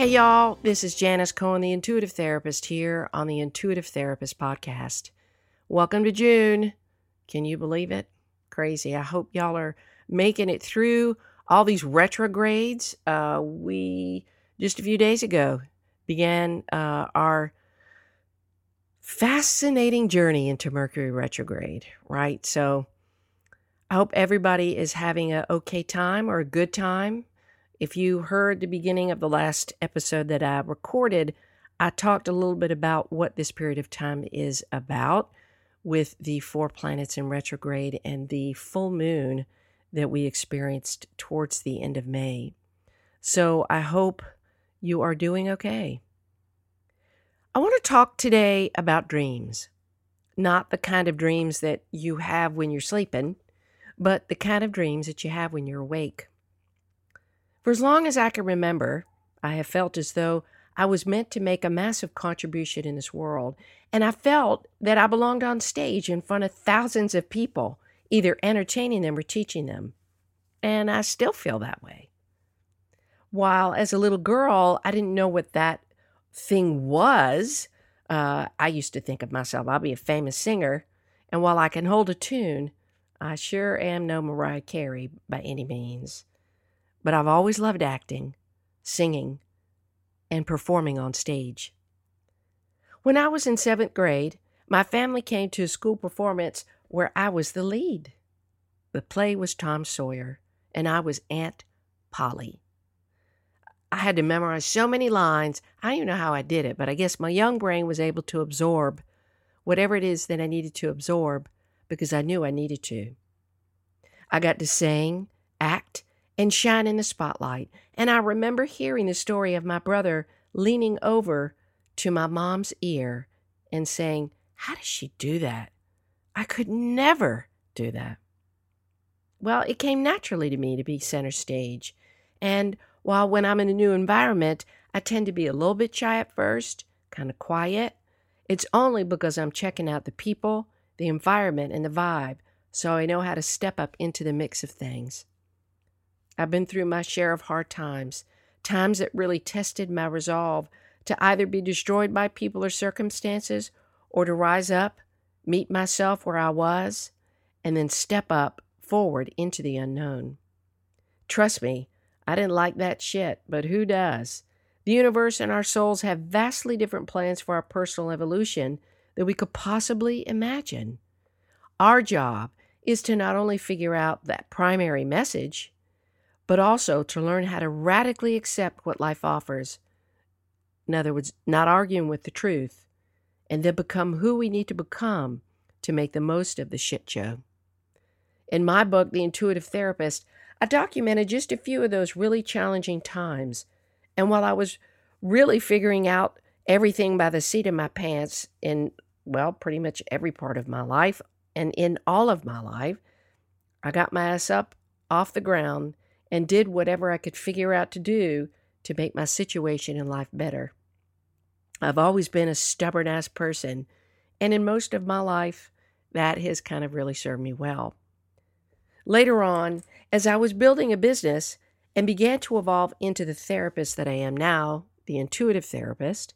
Hey, y'all, this is Janis Cohen, the Intuitive Therapist, here on the Intuitive Therapist Podcast. Welcome to June. Can you believe it? Crazy. I hope y'all are making it through all these retrogrades. Uh, we, just a few days ago, began uh, our fascinating journey into Mercury retrograde, right? So I hope everybody is having a okay time or a good time if you heard the beginning of the last episode that I recorded, I talked a little bit about what this period of time is about with the four planets in retrograde and the full moon that we experienced towards the end of May. So I hope you are doing okay. I want to talk today about dreams. Not the kind of dreams that you have when you're sleeping, but the kind of dreams that you have when you're awake. For as long as I can remember, I have felt as though I was meant to make a massive contribution in this world, and I felt that I belonged on stage in front of thousands of people, either entertaining them or teaching them. And I still feel that way. While as a little girl, I didn't know what that thing was. Uh, I used to think of myself, I'll be a famous singer. And while I can hold a tune, I sure am no Mariah Carey by any means but I've always loved acting, singing, and performing on stage. When I was in seventh grade, my family came to a school performance where I was the lead. The play was Tom Sawyer, and I was Aunt Polly. I had to memorize so many lines. I don't even know how I did it, but I guess my young brain was able to absorb whatever it is that I needed to absorb because I knew I needed to. I got to sing, act, and shine in the spotlight. And I remember hearing the story of my brother leaning over to my mom's ear and saying, How does she do that? I could never do that. Well, it came naturally to me to be center stage. And while when I'm in a new environment, I tend to be a little bit shy at first, kind of quiet, it's only because I'm checking out the people, the environment, and the vibe, so I know how to step up into the mix of things. I've been through my share of hard times, times that really tested my resolve to either be destroyed by people or circumstances or to rise up, meet myself where I was, and then step up forward into the unknown. Trust me, I didn't like that shit, but who does? The universe and our souls have vastly different plans for our personal evolution than we could possibly imagine. Our job is to not only figure out that primary message, but also to learn how to radically accept what life offers. In other words, not arguing with the truth, and then become who we need to become to make the most of the shit show. In my book, The Intuitive Therapist, I documented just a few of those really challenging times. And while I was really figuring out everything by the seat of my pants in, well, pretty much every part of my life and in all of my life, I got my ass up off the ground and did whatever I could figure out to do to make my situation in life better. I've always been a stubborn ass person, and in most of my life, that has kind of really served me well. Later on, as I was building a business and began to evolve into the therapist that I am now, the intuitive therapist,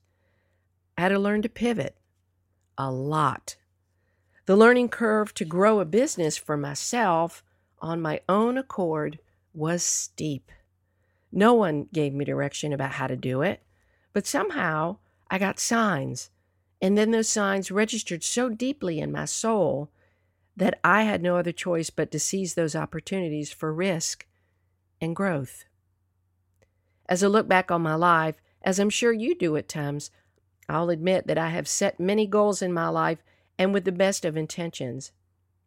I had to learn to pivot a lot. The learning curve to grow a business for myself on my own accord was steep. No one gave me direction about how to do it, but somehow I got signs. And then those signs registered so deeply in my soul that I had no other choice but to seize those opportunities for risk and growth. As I look back on my life, as I'm sure you do at times, I'll admit that I have set many goals in my life and with the best of intentions.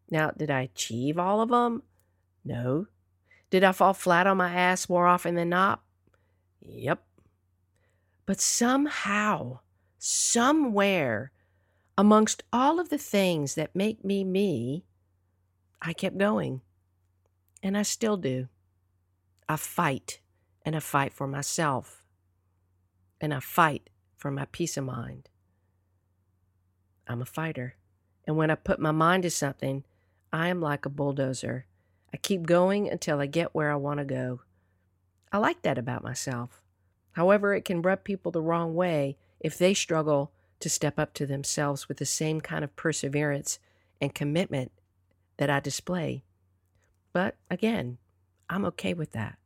Now, did I achieve all of them? No. Did I fall flat on my ass more often than not? Yep. But somehow, somewhere, amongst all of the things that make me me, I kept going. And I still do. I fight, and I fight for myself, and I fight for my peace of mind. I'm a fighter. And when I put my mind to something, I am like a bulldozer. I keep going until I get where I want to go. I like that about myself. However, it can rub people the wrong way if they struggle to step up to themselves with the same kind of perseverance and commitment that I display. But again, I'm okay with that.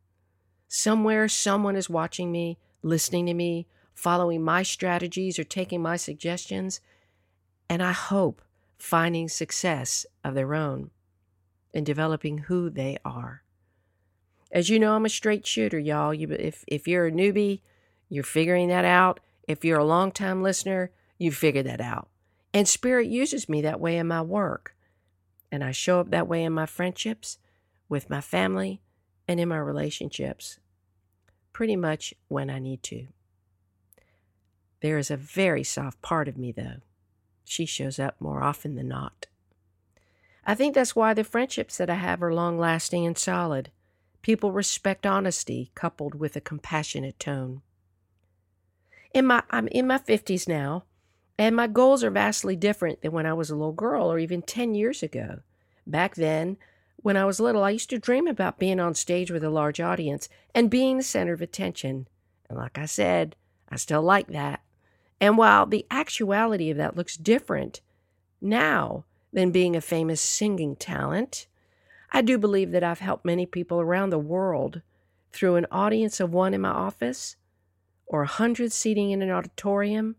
Somewhere, someone is watching me, listening to me, following my strategies, or taking my suggestions, and I hope finding success of their own in developing who they are. As you know, I'm a straight shooter, y'all. You, if, if you're a newbie, you're figuring that out. If you're a long-time listener, you figure that out. And Spirit uses me that way in my work. And I show up that way in my friendships, with my family, and in my relationships. Pretty much when I need to. There is a very soft part of me, though. She shows up more often than not. I think that's why the friendships that I have are long lasting and solid. People respect honesty coupled with a compassionate tone. In my, I'm in my 50s now, and my goals are vastly different than when I was a little girl or even 10 years ago. Back then, when I was little, I used to dream about being on stage with a large audience and being the center of attention. And like I said, I still like that. And while the actuality of that looks different now than being a famous singing talent, I do believe that I've helped many people around the world through an audience of one in my office or a hundred seating in an auditorium,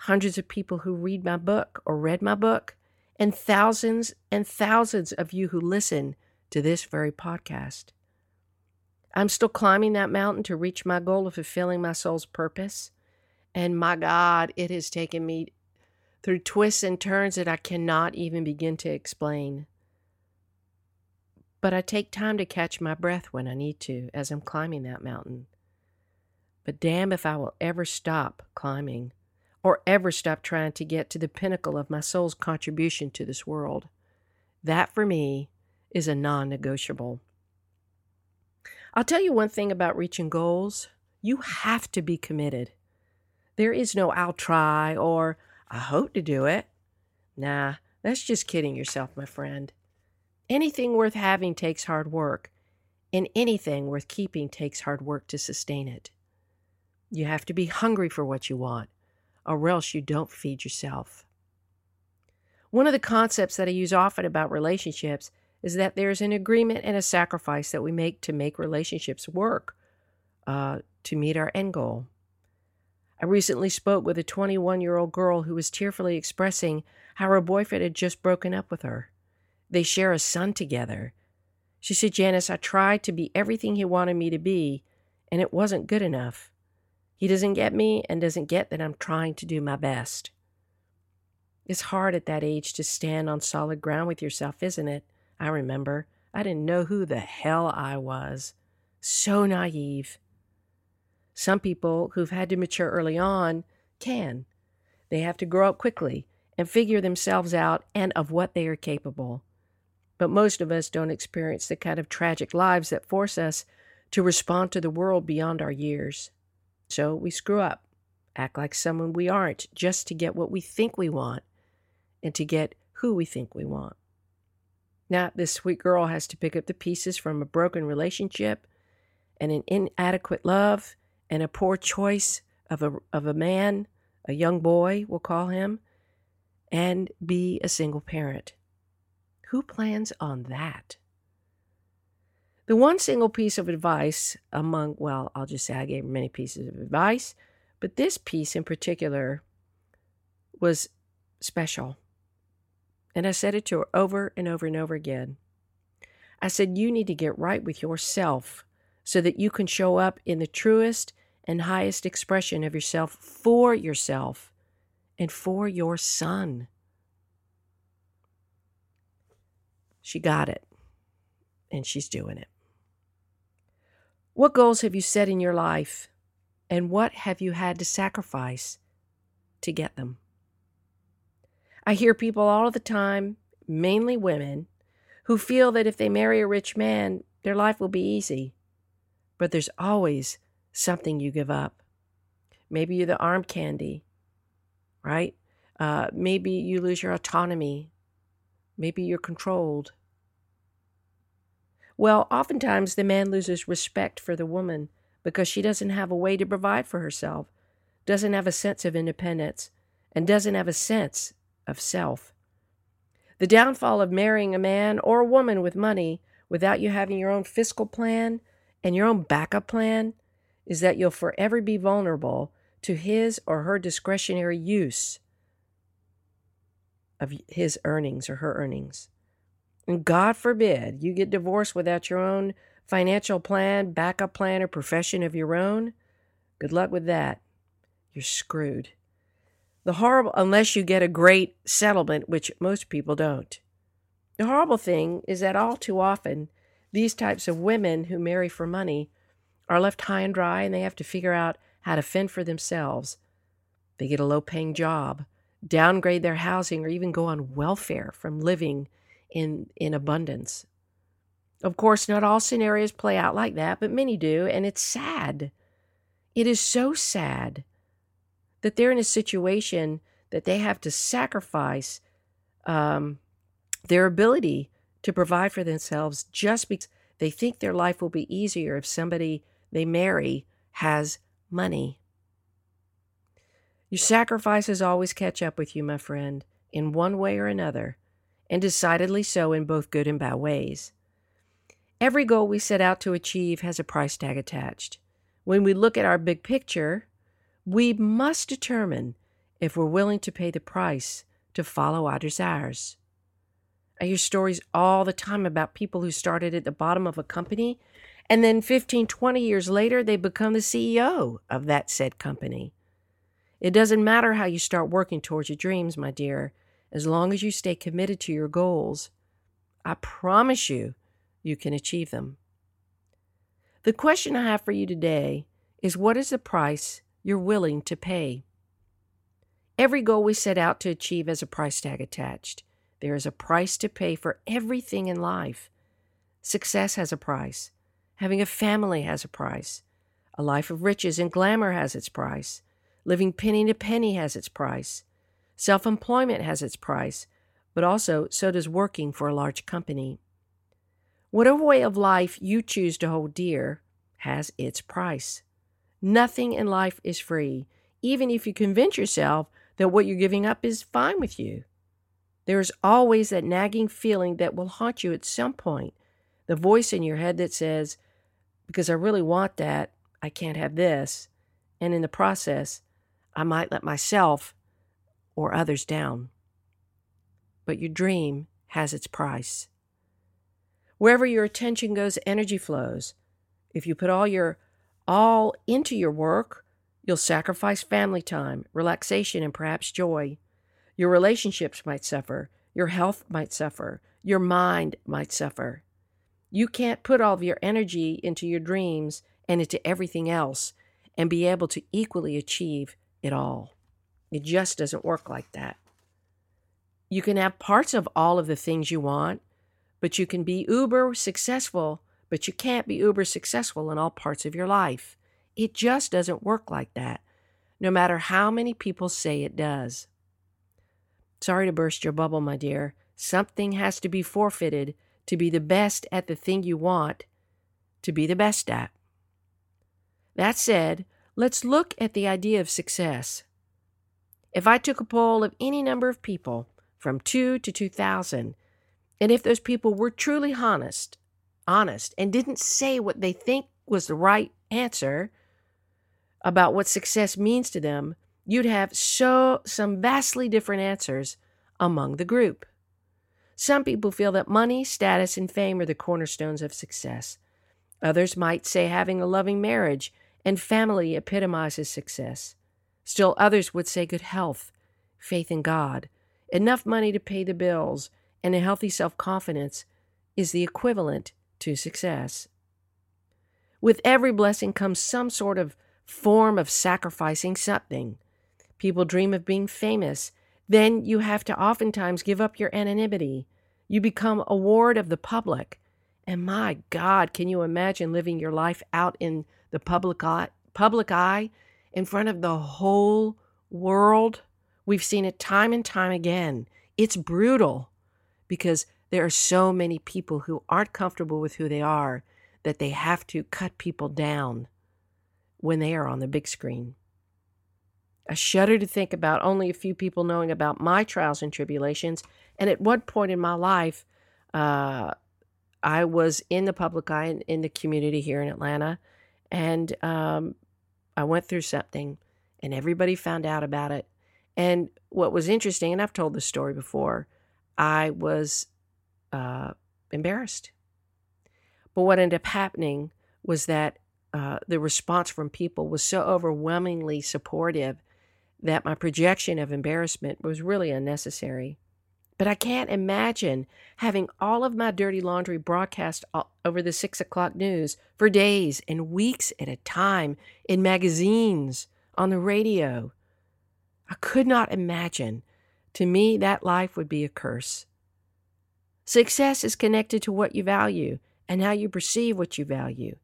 hundreds of people who read my book or read my book, and thousands and thousands of you who listen to this very podcast. I'm still climbing that mountain to reach my goal of fulfilling my soul's purpose. And my God, it has taken me through twists and turns that I cannot even begin to explain. But I take time to catch my breath when I need to as I'm climbing that mountain. But damn if I will ever stop climbing or ever stop trying to get to the pinnacle of my soul's contribution to this world. That for me is a non negotiable. I'll tell you one thing about reaching goals you have to be committed. There is no I'll try or I hope to do it. Nah, that's just kidding yourself, my friend. Anything worth having takes hard work, and anything worth keeping takes hard work to sustain it. You have to be hungry for what you want, or else you don't feed yourself. One of the concepts that I use often about relationships is that there's an agreement and a sacrifice that we make to make relationships work, uh, to meet our end goal. I recently spoke with a 21 year old girl who was tearfully expressing how her boyfriend had just broken up with her. They share a son together. She said, Janis, I tried to be everything he wanted me to be, and it wasn't good enough. He doesn't get me and doesn't get that I'm trying to do my best. It's hard at that age to stand on solid ground with yourself, isn't it? I remember. I didn't know who the hell I was. So naive. Some people who've had to mature early on can. They have to grow up quickly and figure themselves out and of what they are capable. But most of us don't experience the kind of tragic lives that force us to respond to the world beyond our years. So we screw up, act like someone we aren't, just to get what we think we want and to get who we think we want. Now, this sweet girl has to pick up the pieces from a broken relationship and an inadequate love and a poor choice of a, of a man, a young boy, we'll call him, and be a single parent. Who plans on that? The one single piece of advice among, well, I'll just say I gave many pieces of advice, but this piece in particular was special. And I said it to her over and over and over again. I said, You need to get right with yourself so that you can show up in the truest and highest expression of yourself for yourself and for your son. She got it, and she's doing it. What goals have you set in your life, and what have you had to sacrifice to get them? I hear people all the time, mainly women, who feel that if they marry a rich man, their life will be easy. But there's always something you give up. Maybe you're the arm candy, right? Uh, maybe you lose your autonomy. Maybe you're controlled. Well, oftentimes the man loses respect for the woman because she doesn't have a way to provide for herself, doesn't have a sense of independence, and doesn't have a sense of self. The downfall of marrying a man or a woman with money without you having your own fiscal plan and your own backup plan is that you'll forever be vulnerable to his or her discretionary use of his earnings or her earnings. And God forbid you get divorced without your own financial plan, backup plan, or profession of your own. Good luck with that. You're screwed. The horrible, unless you get a great settlement, which most people don't. The horrible thing is that all too often, these types of women who marry for money are left high and dry and they have to figure out how to fend for themselves. They get a low paying job, downgrade their housing, or even go on welfare from living in, in abundance. Of course, not all scenarios play out like that, but many do, and it's sad. It is so sad that they're in a situation that they have to sacrifice um, their ability to provide for themselves just because they think their life will be easier if somebody they marry has money. Your sacrifices always catch up with you, my friend, in one way or another, and decidedly so in both good and bad ways. Every goal we set out to achieve has a price tag attached. When we look at our big picture, we must determine if we're willing to pay the price to follow our desires. I hear stories all the time about people who started at the bottom of a company and then 15, 20 years later, they become the CEO of that said company. It doesn't matter how you start working towards your dreams, my dear, as long as you stay committed to your goals. I promise you, you can achieve them. The question I have for you today is what is the price you're willing to pay? Every goal we set out to achieve has a price tag attached. There is a price to pay for everything in life. Success has a price. Having a family has a price. A life of riches and glamour has its price. Living penny to penny has its price. Self employment has its price, but also so does working for a large company. Whatever way of life you choose to hold dear has its price. Nothing in life is free, even if you convince yourself that what you're giving up is fine with you. There is always that nagging feeling that will haunt you at some point, the voice in your head that says, because I really want that. I can't have this. And in the process, I might let myself or others down. But your dream has its price. Wherever your attention goes, energy flows. If you put all your all into your work, you'll sacrifice family time, relaxation, and perhaps joy. Your relationships might suffer. Your health might suffer. Your mind might suffer. You can't put all of your energy into your dreams and into everything else and be able to equally achieve it all. It just doesn't work like that. You can have parts of all of the things you want, but you can be uber successful, but you can't be uber successful in all parts of your life. It just doesn't work like that, no matter how many people say it does. Sorry to burst your bubble, my dear. Something has to be forfeited to be the best at the thing you want to be the best at. That said, let's look at the idea of success. If I took a poll of any number of people from 2 to 2000, and if those people were truly honest, honest and didn't say what they think was the right answer about what success means to them, you'd have so some vastly different answers among the group. Some people feel that money, status, and fame are the cornerstones of success. Others might say having a loving marriage and family epitomizes success. Still others would say good health, faith in God, enough money to pay the bills, and a healthy self confidence is the equivalent to success. With every blessing comes some sort of form of sacrificing something. People dream of being famous. Then you have to oftentimes give up your anonymity. You become a ward of the public. And my God, can you imagine living your life out in the public eye, public eye in front of the whole world? We've seen it time and time again. It's brutal because there are so many people who aren't comfortable with who they are that they have to cut people down when they are on the big screen. I shudder to think about only a few people knowing about my trials and tribulations. And at one point in my life, uh, I was in the public eye in, in, the community here in Atlanta, and um, I went through something, and everybody found out about it. And what was interesting, and I've told this story before, I was uh, embarrassed. But what ended up happening was that uh, the response from people was so overwhelmingly supportive that my projection of embarrassment was really unnecessary. But I can't imagine having all of my dirty laundry broadcast over the six o'clock news for days and weeks at a time in magazines, on the radio. I could not imagine. To me, that life would be a curse. Success is connected to what you value and how you perceive what you value.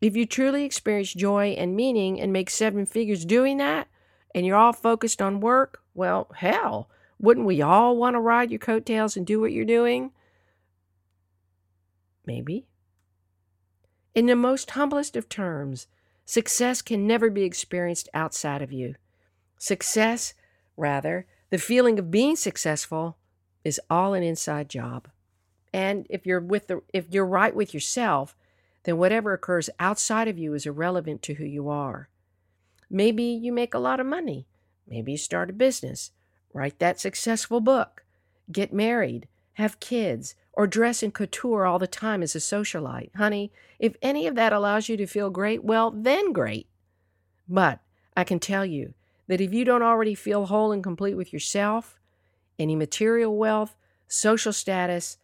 If you truly experience joy and meaning and make seven figures doing that, and you're all focused on work, well, hell, wouldn't we all want to ride your coattails and do what you're doing? Maybe. In the most humblest of terms, success can never be experienced outside of you. Success, rather, the feeling of being successful, is all an inside job. And if you're with the if you're right with yourself, then whatever occurs outside of you is irrelevant to who you are. Maybe you make a lot of money. Maybe you start a business, write that successful book, get married, have kids, or dress in couture all the time as a socialite. Honey, if any of that allows you to feel great, well, then great. But I can tell you that if you don't already feel whole and complete with yourself, any material wealth, social status,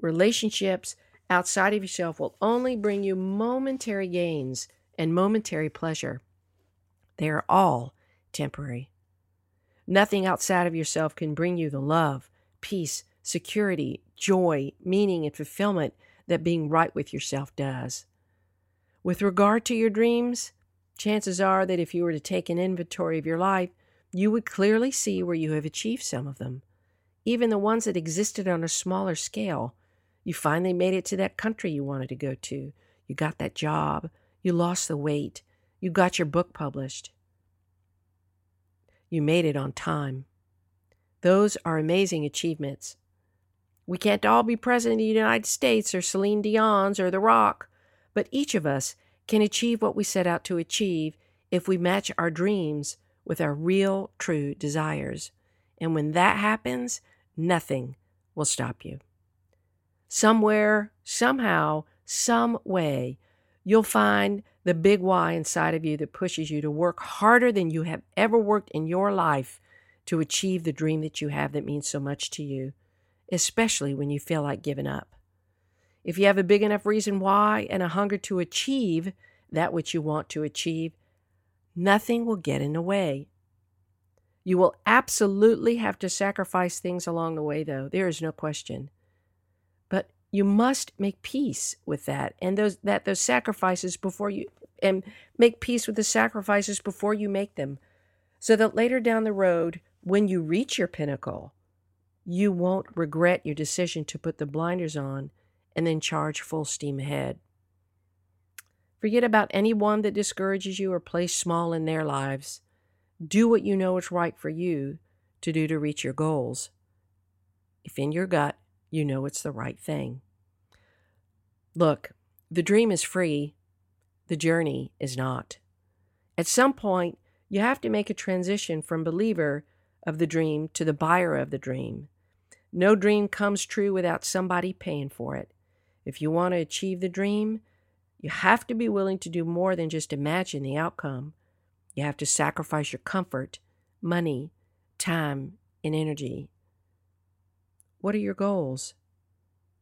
relationships outside of yourself will only bring you momentary gains and momentary pleasure. They are all temporary. Nothing outside of yourself can bring you the love, peace, security, joy, meaning, and fulfillment that being right with yourself does. With regard to your dreams, chances are that if you were to take an inventory of your life, you would clearly see where you have achieved some of them. Even the ones that existed on a smaller scale. You finally made it to that country you wanted to go to. You got that job. You lost the weight. You got your book published. You made it on time. Those are amazing achievements. We can't all be president of the United States or Celine Dion's or The Rock, but each of us can achieve what we set out to achieve if we match our dreams with our real, true desires. And when that happens, nothing will stop you. Somewhere, somehow, some way, you'll find the big why inside of you that pushes you to work harder than you have ever worked in your life to achieve the dream that you have that means so much to you, especially when you feel like giving up. If you have a big enough reason why and a hunger to achieve that which you want to achieve, nothing will get in the way. You will absolutely have to sacrifice things along the way, though. There is no question you must make peace with that and those that those sacrifices before you and make peace with the sacrifices before you make them so that later down the road when you reach your pinnacle you won't regret your decision to put the blinders on and then charge full steam ahead. Forget about anyone that discourages you or plays small in their lives. Do what you know is right for you to do to reach your goals. If in your gut you know it's the right thing. Look, the dream is free, the journey is not. At some point, you have to make a transition from believer of the dream to the buyer of the dream. No dream comes true without somebody paying for it. If you want to achieve the dream, you have to be willing to do more than just imagine the outcome. You have to sacrifice your comfort, money, time, and energy. What are your goals?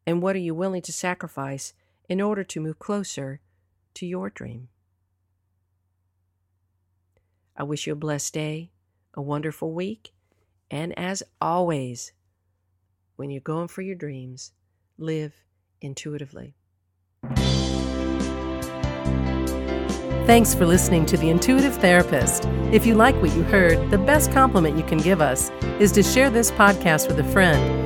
And what are you willing to sacrifice in order to move closer to your dream. I wish you a blessed day, a wonderful week, and as always, when you're going for your dreams, live intuitively. Thanks for listening to The Intuitive Therapist. If you like what you heard, the best compliment you can give us is to share this podcast with a friend.